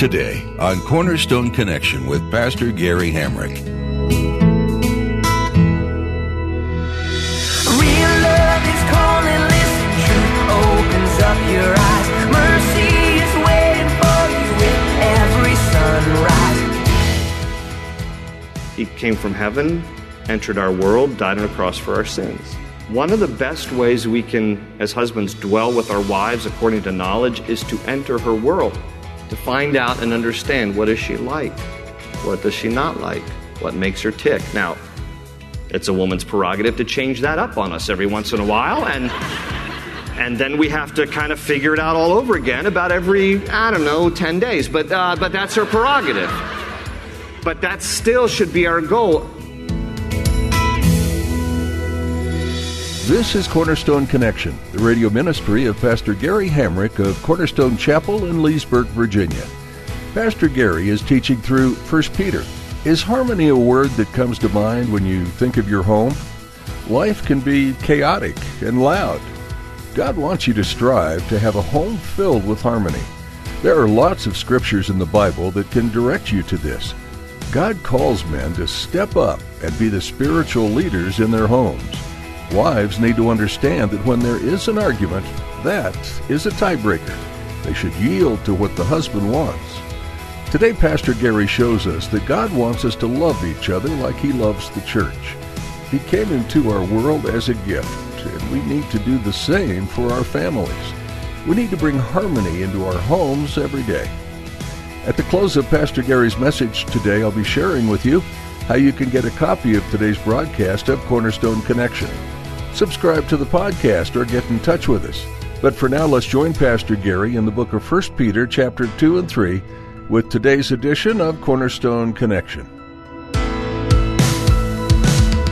Today on Cornerstone Connection with Pastor Gary Hamrick. Real love is calling, listen, truth opens up your eyes. Mercy is waiting for you with every sunrise. He came from heaven, entered our world, died on a cross for our sins. One of the best ways we can, as husbands, dwell with our wives according to knowledge is to enter her world, to find out and understand what is she like, what does she not like, what makes her tick. Now, it's a woman's prerogative to change that up on us every once in a while, and and then we have to kind of figure it out all over again about every I don't know ten days. But uh, but that's her prerogative. But that still should be our goal. This is Cornerstone Connection, the radio ministry of Pastor Gary Hamrick of Cornerstone Chapel in Leesburg, Virginia. Pastor Gary is teaching through 1 Peter. Is harmony a word that comes to mind when you think of your home? Life can be chaotic and loud. God wants you to strive to have a home filled with harmony. There are lots of scriptures in the Bible that can direct you to this. God calls men to step up and be the spiritual leaders in their homes. Wives need to understand that when there is an argument, that is a tiebreaker. They should yield to what the husband wants. Today, Pastor Gary shows us that God wants us to love each other like He loves the church. He came into our world as a gift, and we need to do the same for our families. We need to bring harmony into our homes every day. At the close of Pastor Gary's message today, I'll be sharing with you how you can get a copy of today's broadcast of Cornerstone Connection. Subscribe to the podcast or get in touch with us. But for now, let's join Pastor Gary in the book of 1 Peter, chapter 2 and 3, with today's edition of Cornerstone Connection.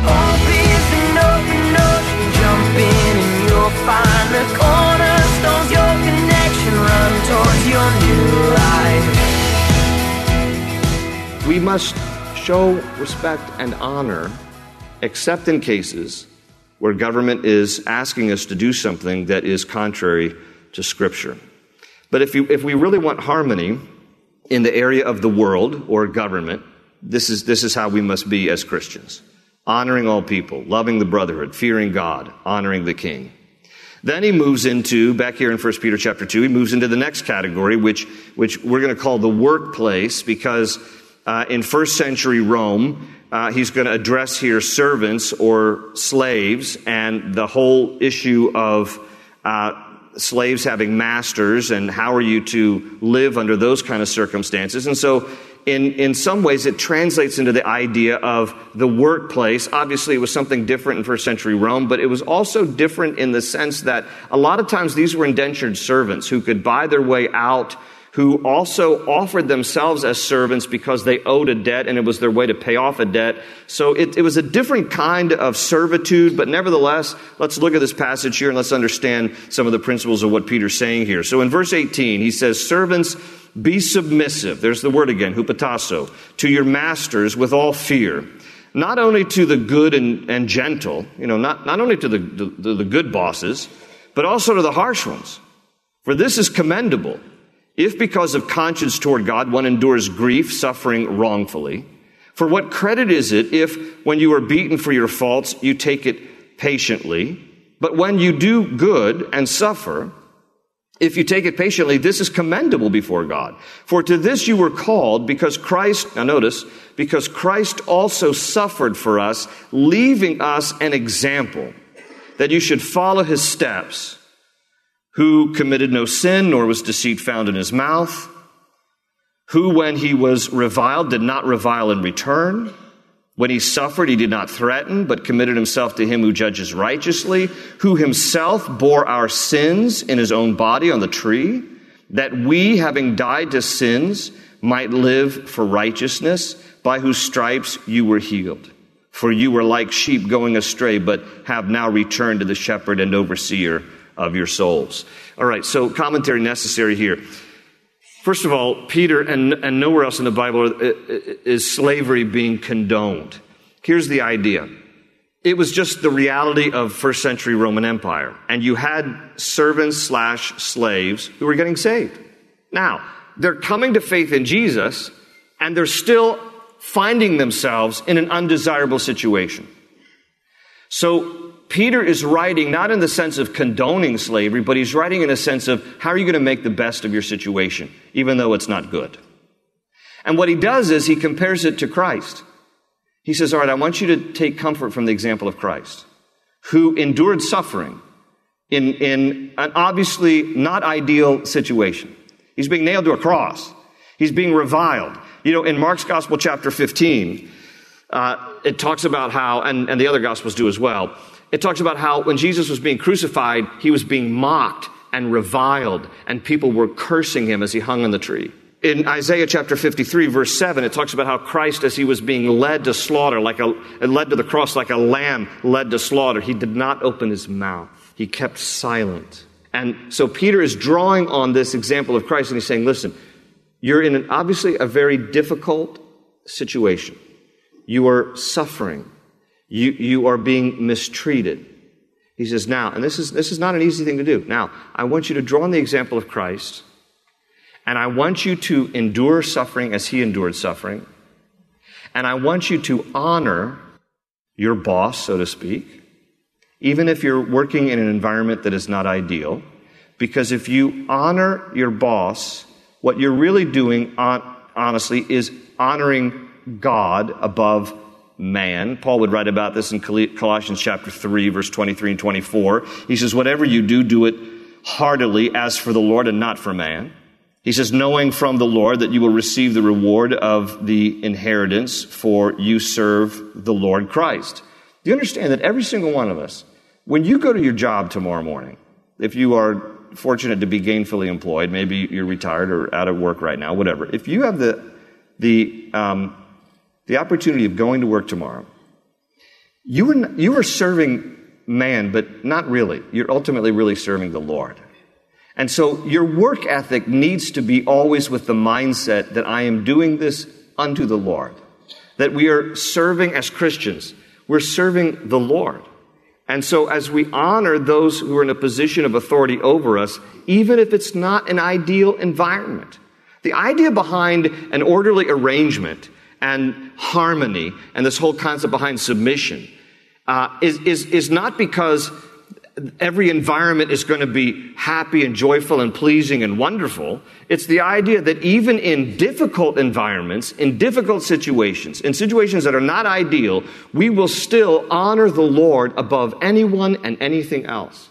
Hope is an open ocean, jump in and you'll find the cornerstones, your connection, run towards your new life. We must show respect and honor, except in cases where government is asking us to do something that is contrary to Scripture. But if, you, if we really want harmony in the area of the world or government, this is, this is how we must be as Christians honoring all people, loving the brotherhood, fearing God, honoring the king. Then he moves into, back here in 1 Peter chapter 2, he moves into the next category, which, which we're going to call the workplace, because uh, in first century Rome, uh, he's going to address here servants or slaves and the whole issue of uh, slaves having masters and how are you to live under those kind of circumstances. And so, in, in some ways, it translates into the idea of the workplace. Obviously, it was something different in first century Rome, but it was also different in the sense that a lot of times these were indentured servants who could buy their way out who also offered themselves as servants because they owed a debt and it was their way to pay off a debt. So it, it, was a different kind of servitude, but nevertheless, let's look at this passage here and let's understand some of the principles of what Peter's saying here. So in verse 18, he says, Servants, be submissive. There's the word again, hupotasso, to your masters with all fear. Not only to the good and, and gentle, you know, not, not only to the, the, the good bosses, but also to the harsh ones. For this is commendable. If because of conscience toward God one endures grief, suffering wrongfully, for what credit is it if, when you are beaten for your faults, you take it patiently? But when you do good and suffer, if you take it patiently, this is commendable before God. For to this you were called because Christ, now notice, because Christ also suffered for us, leaving us an example that you should follow his steps who committed no sin, nor was deceit found in his mouth, who, when he was reviled, did not revile in return. When he suffered, he did not threaten, but committed himself to him who judges righteously, who himself bore our sins in his own body on the tree, that we, having died to sins, might live for righteousness, by whose stripes you were healed. For you were like sheep going astray, but have now returned to the shepherd and overseer of your souls. All right, so commentary necessary here. First of all, Peter, and, and nowhere else in the Bible is slavery being condoned. Here's the idea it was just the reality of first century Roman Empire. And you had servants slash slaves who were getting saved. Now, they're coming to faith in Jesus and they're still finding themselves in an undesirable situation. So Peter is writing not in the sense of condoning slavery, but he's writing in a sense of how are you going to make the best of your situation, even though it's not good. And what he does is he compares it to Christ. He says, All right, I want you to take comfort from the example of Christ, who endured suffering in, in an obviously not ideal situation. He's being nailed to a cross, he's being reviled. You know, in Mark's Gospel, chapter 15, uh, it talks about how, and, and the other Gospels do as well, it talks about how when Jesus was being crucified, he was being mocked and reviled, and people were cursing him as he hung on the tree in Isaiah chapter 53, verse 7, it talks about how Christ, as he was being led to slaughter, like a, led to the cross like a lamb led to slaughter, he did not open his mouth. He kept silent. And so Peter is drawing on this example of Christ and he's saying, listen, you're in an, obviously a very difficult situation. You are suffering. You, you are being mistreated. He says, now, and this is, this is not an easy thing to do. Now, I want you to draw on the example of Christ and I want you to endure suffering as he endured suffering. And I want you to honor your boss, so to speak, even if you're working in an environment that is not ideal. Because if you honor your boss, what you're really doing, honestly, is honoring God above man. Paul would write about this in Colossians chapter 3, verse 23 and 24. He says, Whatever you do, do it heartily as for the Lord and not for man he says, knowing from the Lord that you will receive the reward of the inheritance, for you serve the Lord Christ. Do you understand that every single one of us, when you go to your job tomorrow morning, if you are fortunate to be gainfully employed, maybe you're retired or out of work right now, whatever, if you have the, the, um, the opportunity of going to work tomorrow, you are, you are serving man, but not really. You're ultimately really serving the Lord. And so your work ethic needs to be always with the mindset that I am doing this unto the Lord. That we are serving as Christians. We're serving the Lord. And so as we honor those who are in a position of authority over us, even if it's not an ideal environment, the idea behind an orderly arrangement and harmony and this whole concept behind submission uh, is, is, is not because every environment is going to be happy and joyful and pleasing and wonderful. It's the idea that even in difficult environments, in difficult situations, in situations that are not ideal, we will still honor the Lord above anyone and anything else.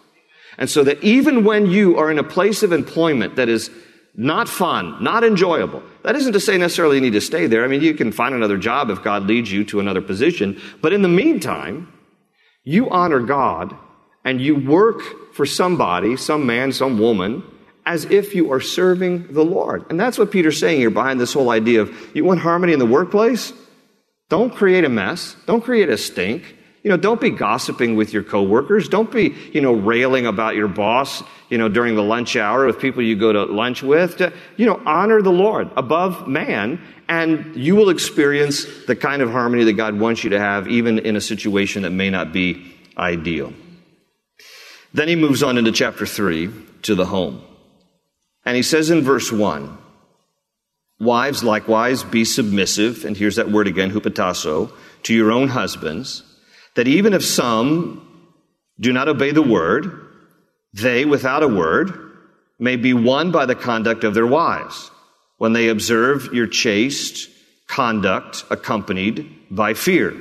And so that even when you are in a place of employment that is not fun, not enjoyable, that isn't to say necessarily you need to stay there. I mean, you can find another job if God leads you to another position. But in the meantime, you honor God and you work for somebody, some man, some woman, as if you are serving the Lord. And that's what Peter's saying here behind this whole idea of you want harmony in the workplace? Don't create a mess. Don't create a stink. You know, don't be gossiping with your coworkers. Don't be, you know, railing about your boss, you know, during the lunch hour with people you go to lunch with. Uh, you know, honor the Lord above man, and you will experience the kind of harmony that God wants you to have, even in a situation that may not be ideal. Then he moves on into chapter 3 to the home. And he says in verse 1 Wives, likewise, be submissive, and here's that word again, hupotasso, to your own husbands, that even if some do not obey the word, they, without a word, may be won by the conduct of their wives, when they observe your chaste conduct accompanied by fear.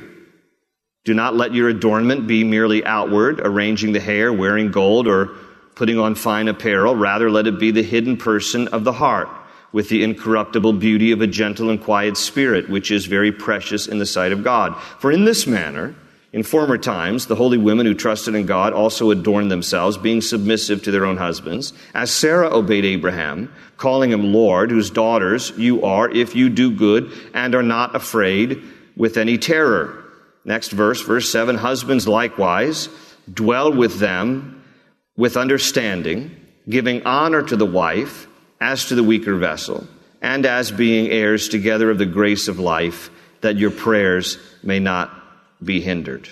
Do not let your adornment be merely outward, arranging the hair, wearing gold, or putting on fine apparel. Rather, let it be the hidden person of the heart, with the incorruptible beauty of a gentle and quiet spirit, which is very precious in the sight of God. For in this manner, In former times, the holy women who trusted in God also adorned themselves, being submissive to their own husbands, as Sarah obeyed Abraham, calling him Lord, whose daughters you are, if you do good and are not afraid with any terror. Next verse, verse 7 Husbands likewise dwell with them with understanding, giving honor to the wife as to the weaker vessel, and as being heirs together of the grace of life, that your prayers may not be hindered.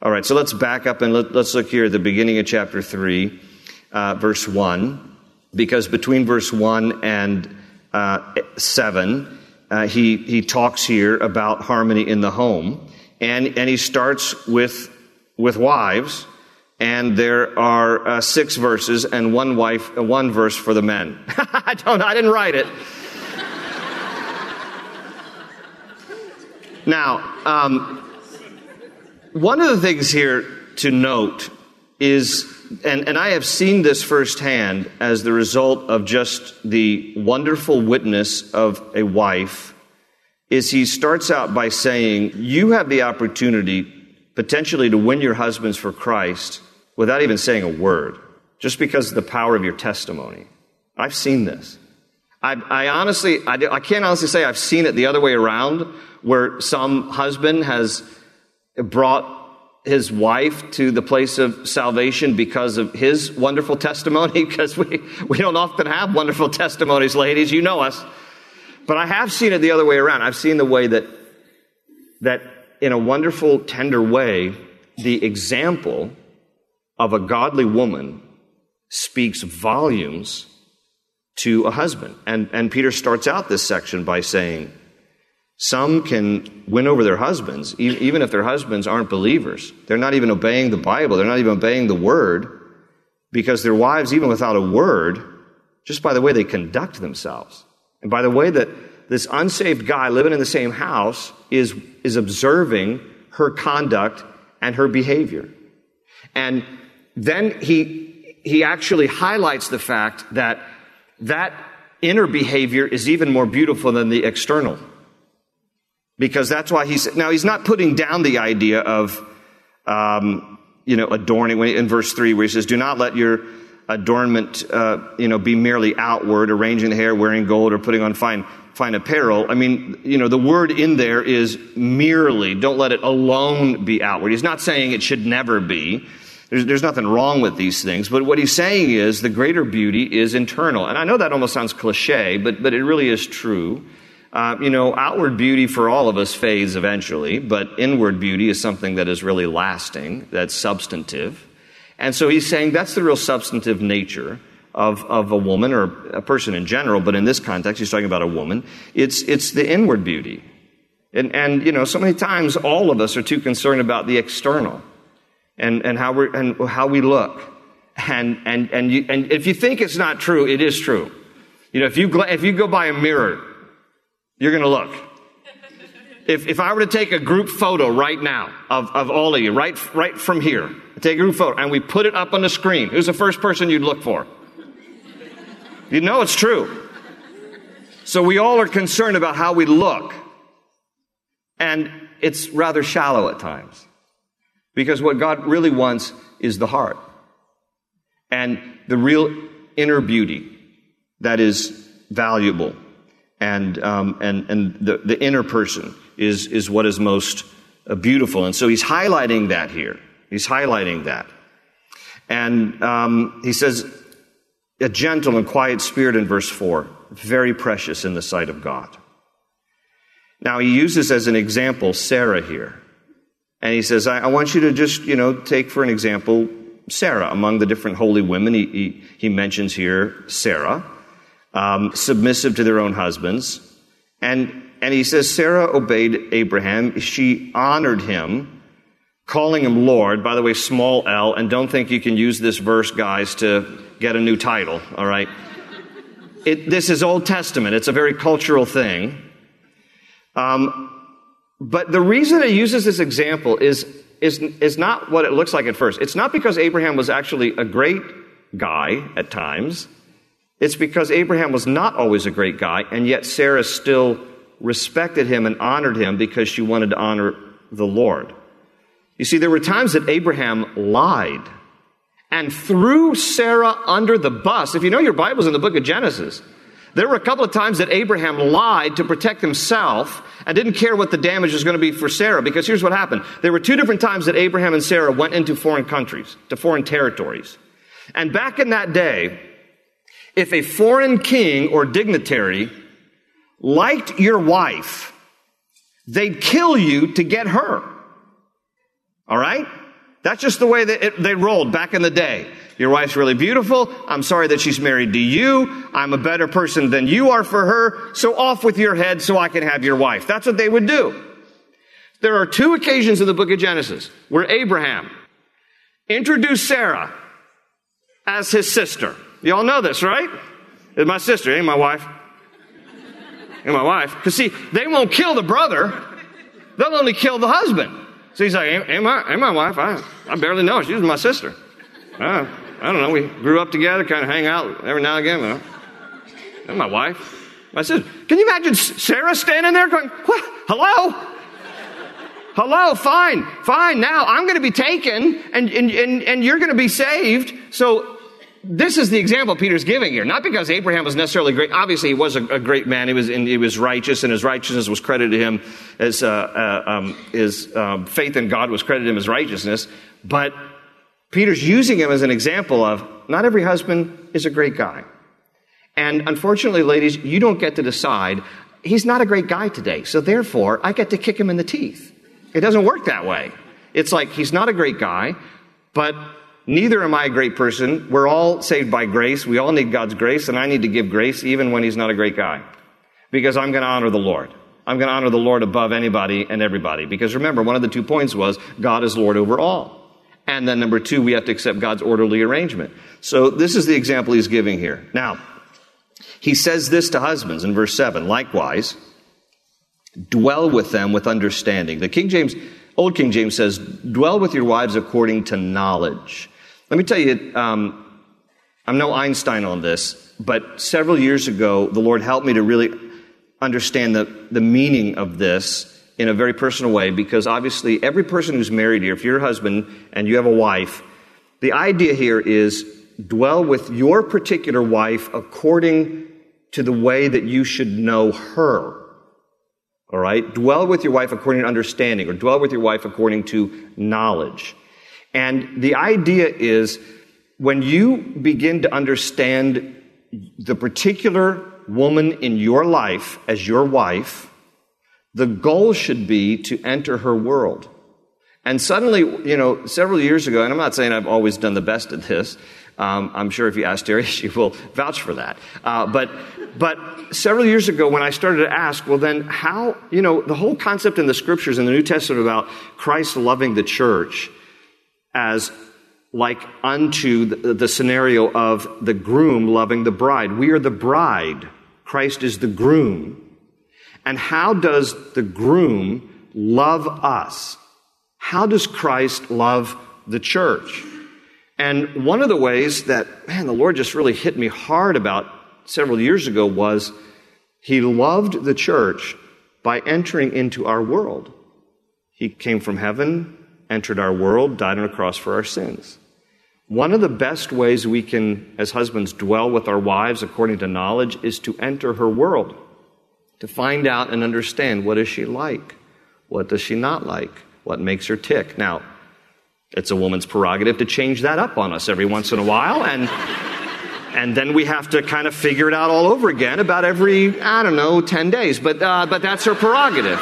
All right, so let's back up and let, us look here at the beginning of chapter 3, uh, verse 1, because between verse 1 and uh, 7, uh, he, he talks here about harmony in the home. And, and he starts with, with wives, and there are uh, six verses and one wife, one verse for the men. I don't, I didn't write it. now, um, one of the things here to note is, and, and I have seen this firsthand as the result of just the wonderful witness of a wife, is he starts out by saying, You have the opportunity potentially to win your husbands for Christ without even saying a word, just because of the power of your testimony. I've seen this. I, I honestly, I, I can't honestly say I've seen it the other way around, where some husband has brought his wife to the place of salvation because of his wonderful testimony, because we, we don't often have wonderful testimonies, ladies. You know us. But I have seen it the other way around. I've seen the way that, that in a wonderful, tender way, the example of a godly woman speaks volumes to a husband. And, and Peter starts out this section by saying, some can win over their husbands, even if their husbands aren't believers. They're not even obeying the Bible, they're not even obeying the word, because their wives, even without a word, just by the way they conduct themselves, and by the way that this unsaved guy living in the same house is, is observing her conduct and her behavior. And then he, he actually highlights the fact that that inner behavior is even more beautiful than the external. Because that's why he's, now he's not putting down the idea of, um, you know, adorning, in verse 3 where he says, do not let your adornment, uh, you know, be merely outward, arranging the hair, wearing gold, or putting on fine, fine apparel. I mean, you know, the word in there is merely, don't let it alone be outward. He's not saying it should never be. There's, there's nothing wrong with these things, but what he's saying is the greater beauty is internal. And I know that almost sounds cliche, but, but it really is true. Uh, you know, outward beauty for all of us fades eventually, but inward beauty is something that is really lasting, that's substantive. And so he's saying that's the real substantive nature of, of a woman or a person in general, but in this context, he's talking about a woman. It's, it's the inward beauty. And, and, you know, so many times all of us are too concerned about the external and, and, how, we and how we look. And, and, and, you, and if you think it's not true, it is true. You know, if you, if you go by a mirror you're going to look. If, if I were to take a group photo right now of, of all of you, right, right from here, take a group photo and we put it up on the screen, who's the first person you'd look for? You know it's true. So we all are concerned about how we look. And it's rather shallow at times. Because what God really wants is the heart. And the real inner beauty that is valuable and, um, and, and the, the inner person is, is what is most uh, beautiful. And so he's highlighting that here. He's highlighting that. And um, he says, a gentle and quiet spirit in verse 4, very precious in the sight of God. Now he uses as an example Sarah here. And he says, I, I want you to just, you know, take for an example Sarah among the different holy women. He, he, he mentions here Sarah um, submissive to their own husbands. And, and he says, Sarah obeyed Abraham. She honored him, calling him Lord. By the way, small l, and don't think you can use this verse, guys, to get a new title, all right? It, this is Old Testament, it's a very cultural thing. Um, but the reason it uses this example is, is, is not what it looks like at first. It's not because Abraham was actually a great guy at times. It's because Abraham was not always a great guy, and yet Sarah still respected him and honored him because she wanted to honor the Lord. You see, there were times that Abraham lied and threw Sarah under the bus. If you know your Bible's in the book of Genesis, there were a couple of times that Abraham lied to protect himself and didn't care what the damage was going to be for Sarah because here's what happened. There were two different times that Abraham and Sarah went into foreign countries, to foreign territories. And back in that day, if a foreign king or dignitary liked your wife, they'd kill you to get her. All right? That's just the way that it, they rolled back in the day. Your wife's really beautiful. I'm sorry that she's married to you. I'm a better person than you are for her. So off with your head so I can have your wife. That's what they would do. There are two occasions in the book of Genesis where Abraham introduced Sarah as his sister. You all know this, right? It's my sister, ain't my wife. Ain't my wife. Because see, they won't kill the brother. They'll only kill the husband. So he's like, ain't, my, ain't my wife. I, I barely know her. She's my sister. Uh, I don't know. We grew up together, kind of hang out every now and again. Know. And my wife. I said, Can you imagine Sarah standing there going, What? Hello? Hello, fine, fine. Now I'm going to be taken and, and, and, and you're going to be saved. So this is the example Peter's giving here. Not because Abraham was necessarily great. Obviously, he was a, a great man. He was, he was righteous, and his righteousness was credited to him as uh, uh, um, his um, faith in God was credited to him as righteousness. But Peter's using him as an example of not every husband is a great guy. And unfortunately, ladies, you don't get to decide. He's not a great guy today, so therefore, I get to kick him in the teeth. It doesn't work that way. It's like he's not a great guy, but neither am I a great person. We're all saved by grace. We all need God's grace, and I need to give grace even when he's not a great guy. Because I'm going to honor the Lord. I'm going to honor the Lord above anybody and everybody. Because remember, one of the two points was God is Lord over all. And then number two, we have to accept God's orderly arrangement. So this is the example he's giving here. Now, he says this to husbands in verse 7 likewise, dwell with them with understanding. The King James, Old King James says, dwell with your wives according to knowledge. Let me tell you, um, I'm no Einstein on this, but several years ago, the Lord helped me to really understand the, the meaning of this in a very personal way because obviously every person who's married here, if you're a husband and you have a wife, the idea here is dwell with your particular wife according to the way that you should know her. All right? Dwell with your wife according to understanding or dwell with your wife according to knowledge. And the idea is when you begin to understand the particular woman in your life as your wife, the goal should be to enter her world. And suddenly, you know, several years ago, and I'm not saying I've always done the best at this. Um, I'm sure if you ask Terry, she will vouch for that. Uh, but, but several years ago, when I started to ask, well, then how, you know, the whole concept in the scriptures in the New Testament about Christ loving the church as like unto the, scenario of the groom loving the bride. We are the bride. Christ is the groom. And how does the groom love us? How does Christ love the church? And one of the ways that, man, the Lord just really hit me hard about several years ago was he loved the church by entering into our world. He came from heaven, entered our world, died on a cross for our sins. One of the best ways we can, as husbands, dwell with our wives according to knowledge is to enter her world to find out and understand what is she like? What does she not like? What makes her tick? Now, it's a woman's prerogative to change that up on us every once in a while, and and then we have to kind of figure it out all over again about every I don't know ten days. But uh, but that's her prerogative.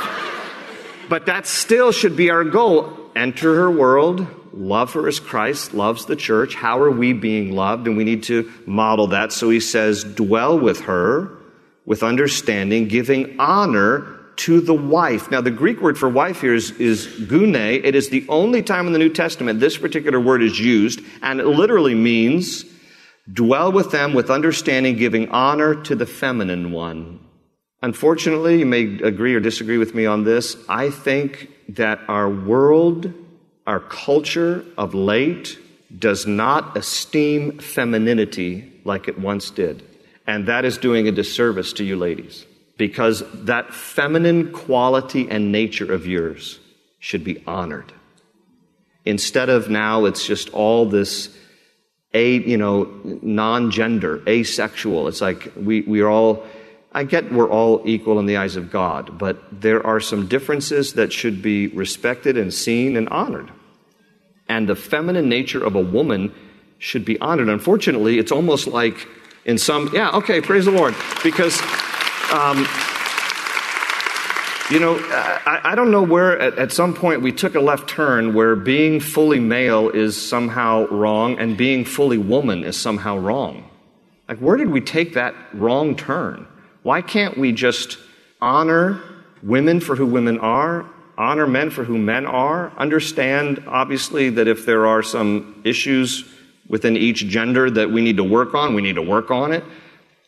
But that still should be our goal. Enter her world, love her as Christ loves the church. How are we being loved? And we need to model that. So he says, dwell with her with understanding, giving honor to the wife. Now, the Greek word for wife here is, is gune. It is the only time in the New Testament this particular word is used, and it literally means dwell with them with understanding, giving honor to the feminine one. Unfortunately, you may agree or disagree with me on this. I think that our world, our culture of late, does not esteem femininity like it once did. And that is doing a disservice to you ladies because that feminine quality and nature of yours should be honored. Instead of now, it's just all this a you know non-gender, asexual. It's like we we are all. I get we're all equal in the eyes of God, but there are some differences that should be respected and seen and honored. And the feminine nature of a woman should be honored. Unfortunately, it's almost like in some, yeah, okay, praise the Lord. Because, um, you know, I, I, don't know where at, at some point we took a left turn where being fully male is somehow wrong and being fully woman is somehow wrong. Like, where did we take that wrong turn? Why can't we just honor women for who women are, honor men for who men are, understand, obviously, that if there are some issues within each gender that we need to work on, we need to work on it,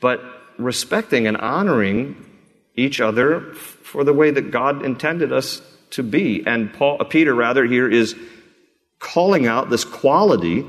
but respecting and honoring each other for the way that God intended us to be. And Paul, uh, Peter, rather, here is calling out this quality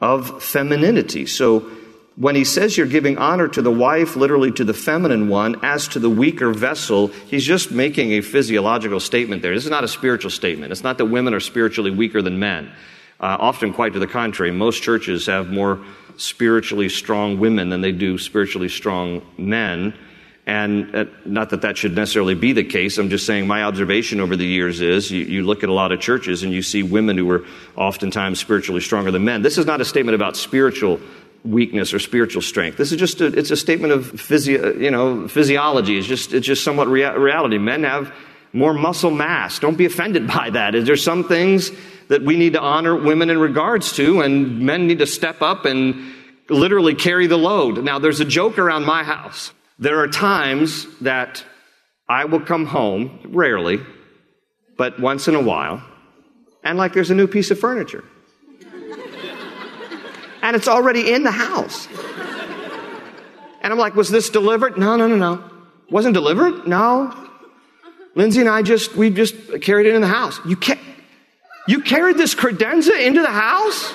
of femininity. So when he says you're giving honor to the wife, literally to the feminine one, as to the weaker vessel, he's just making a physiological statement there. This is not a spiritual statement. It's not that women are spiritually weaker than men. Uh, often, quite to the contrary, most churches have more spiritually strong women than they do spiritually strong men. And uh, not that that should necessarily be the case. I'm just saying my observation over the years is you, you, look at a lot of churches and you see women who are oftentimes spiritually stronger than men. This is not a statement about spiritual weakness or spiritual strength. This is just a, it's a statement of physio, you know, physiology. It's just, it's just somewhat rea- reality. Men have more muscle mass. Don't be offended by that. Is there some things that we need to honor women in regards to, and men need to step up and literally carry the load. Now, there's a joke around my house. There are times that I will come home, rarely, but once in a while, and like there's a new piece of furniture. And it's already in the house. And I'm like, was this delivered? No, no, no, no. Wasn't delivered? No. Lindsay and I just, we just carried it in the house. You can't, you carried this credenza into the house?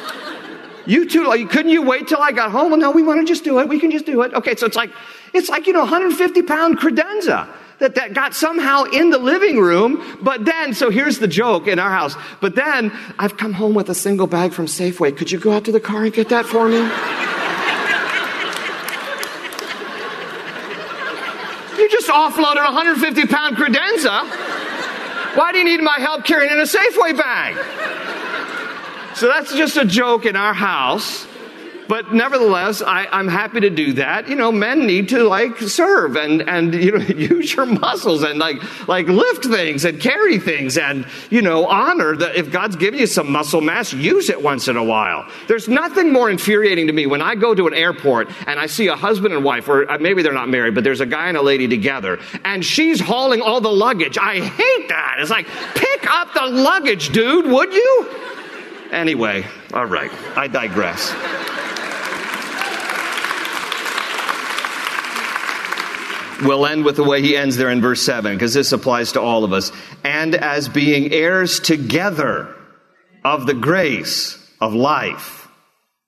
You two, like, couldn't you wait till I got home? Well, no, we want to just do it. We can just do it. Okay, so it's like, it's like, you know, 150 pound credenza that, that got somehow in the living room. But then, so here's the joke in our house. But then I've come home with a single bag from Safeway. Could you go out to the car and get that for me? you just offloaded a 150 pound credenza. Why do you need my help carrying in a Safeway bag? So that's just a joke in our house. But nevertheless, I, am happy to do that. You know, men need to like serve and, and, you know, use your muscles and like, like lift things and carry things and, you know, honor that if God's given you some muscle mass, use it once in a while. There's nothing more infuriating to me when I go to an airport and I see a husband and wife, or uh, maybe they're not married, but there's a guy and a lady together and she's hauling all the luggage. I hate that. It's like, pick up the luggage, dude, would you? Anyway, all right, I digress. We'll end with the way he ends there in verse 7, because this applies to all of us. And as being heirs together of the grace of life.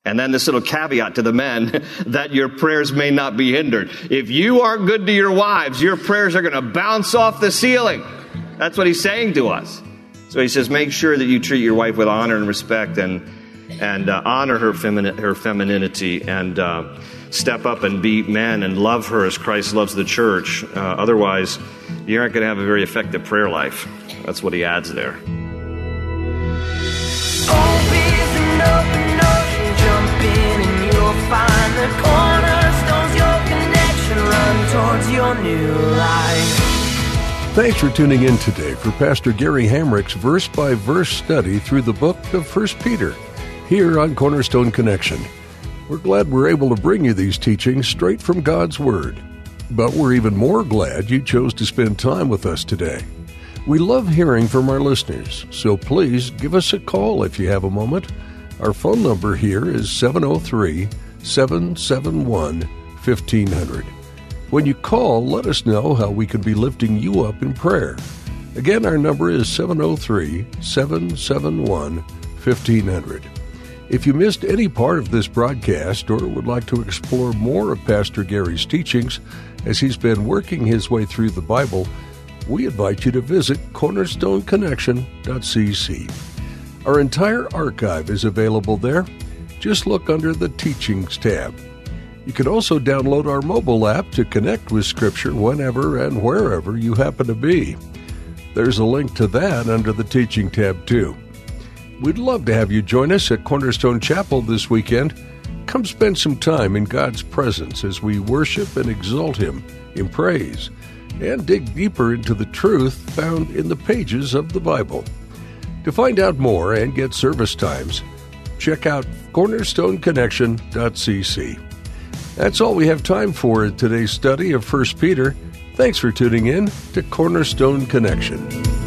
And then this little caveat to the men that your prayers may not be hindered. If you aren't good to your wives, your prayers are going to bounce off the ceiling. That's what he's saying to us. So he says, make sure that you treat your wife with honor and respect and, and uh, honor her, femini- her femininity and, uh, step up and be men and love her as Christ loves the church. Uh, otherwise, you aren't going to have a very effective prayer life. That's what he adds there. Thanks for tuning in today for Pastor Gary Hamrick's verse by verse study through the book of 1 Peter here on Cornerstone Connection. We're glad we're able to bring you these teachings straight from God's Word. But we're even more glad you chose to spend time with us today. We love hearing from our listeners, so please give us a call if you have a moment. Our phone number here is 703 771 1500. When you call, let us know how we can be lifting you up in prayer. Again, our number is 703 771 1500. If you missed any part of this broadcast or would like to explore more of Pastor Gary's teachings as he's been working his way through the Bible, we invite you to visit cornerstoneconnection.cc. Our entire archive is available there. Just look under the Teachings tab. You can also download our mobile app to connect with Scripture whenever and wherever you happen to be. There's a link to that under the Teaching tab, too. We'd love to have you join us at Cornerstone Chapel this weekend. Come spend some time in God's presence as we worship and exalt Him in praise and dig deeper into the truth found in the pages of the Bible. To find out more and get service times, check out cornerstoneconnection.cc. That's all we have time for in today's study of 1 Peter. Thanks for tuning in to Cornerstone Connection.